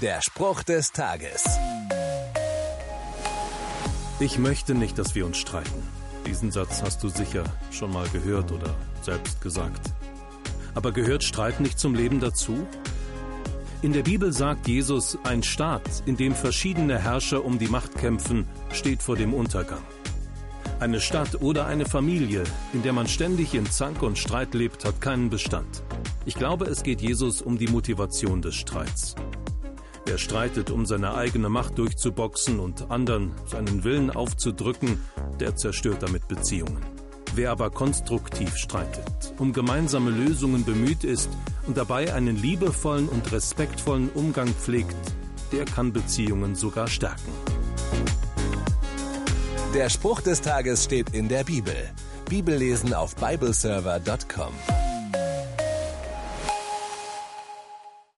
Der Spruch des Tages. Ich möchte nicht, dass wir uns streiten. Diesen Satz hast du sicher schon mal gehört oder selbst gesagt. Aber gehört Streit nicht zum Leben dazu? In der Bibel sagt Jesus, ein Staat, in dem verschiedene Herrscher um die Macht kämpfen, steht vor dem Untergang. Eine Stadt oder eine Familie, in der man ständig in Zank und Streit lebt, hat keinen Bestand. Ich glaube, es geht Jesus um die Motivation des Streits. Wer streitet, um seine eigene Macht durchzuboxen und anderen seinen Willen aufzudrücken, der zerstört damit Beziehungen. Wer aber konstruktiv streitet, um gemeinsame Lösungen bemüht ist und dabei einen liebevollen und respektvollen Umgang pflegt, der kann Beziehungen sogar stärken. Der Spruch des Tages steht in der Bibel. Bibellesen auf bibleserver.com.